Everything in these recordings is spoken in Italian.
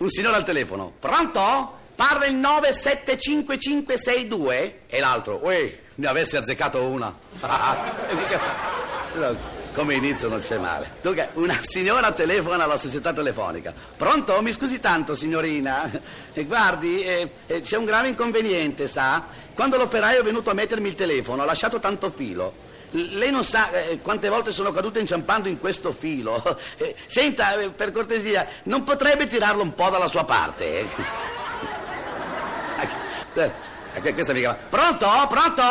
Un signore al telefono. Pronto? Parla il 9755562? E l'altro, uè, ne avessi azzeccato una. Come inizio non c'è male. Dunque, una signora telefona alla società telefonica. Pronto? Mi scusi tanto, signorina. E guardi, eh, eh, c'è un grave inconveniente, sa? Quando l'operaio è venuto a mettermi il telefono, ha lasciato tanto filo. Lei non sa eh, quante volte sono caduta inciampando in questo filo. Eh, senta, eh, per cortesia, non potrebbe tirarlo un po' dalla sua parte? eh? Eh, questa mica. Pronto? Pronto?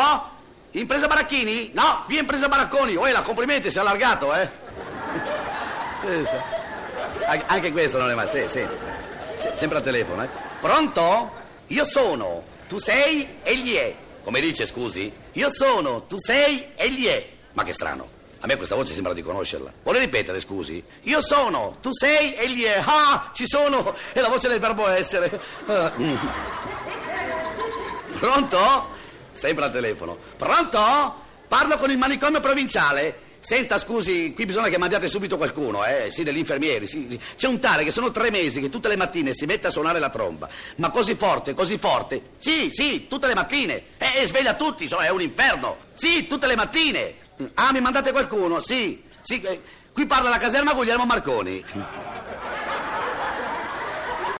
Impresa Baracchini? No, è impresa Baracconi. Oh, la complimenti, si è allargato, eh? Eh. Anche- questo non è male, sì. Sì, Sempre al telefono, eh? Pronto? Io sono, tu sei, egli è. Come dice, scusi? Io sono, tu sei, egli è. Ma che strano. A me questa voce sembra di conoscerla. Vuole ripetere, scusi? Io sono, tu sei, egli è. Ah, ci sono! È la voce del verbo essere. Pronto? Sempre al telefono. Pronto? Parlo con il manicomio provinciale. Senta, scusi, qui bisogna che mandiate subito qualcuno, eh? Sì, degli infermieri, sì. C'è un tale che sono tre mesi che tutte le mattine si mette a suonare la tromba. Ma così forte, così forte. Sì, sì, tutte le mattine. E, e sveglia tutti, insomma, è un inferno. Sì, tutte le mattine. Ah, mi mandate qualcuno? Sì. Sì, eh, qui parla la caserma Guglielmo Marconi.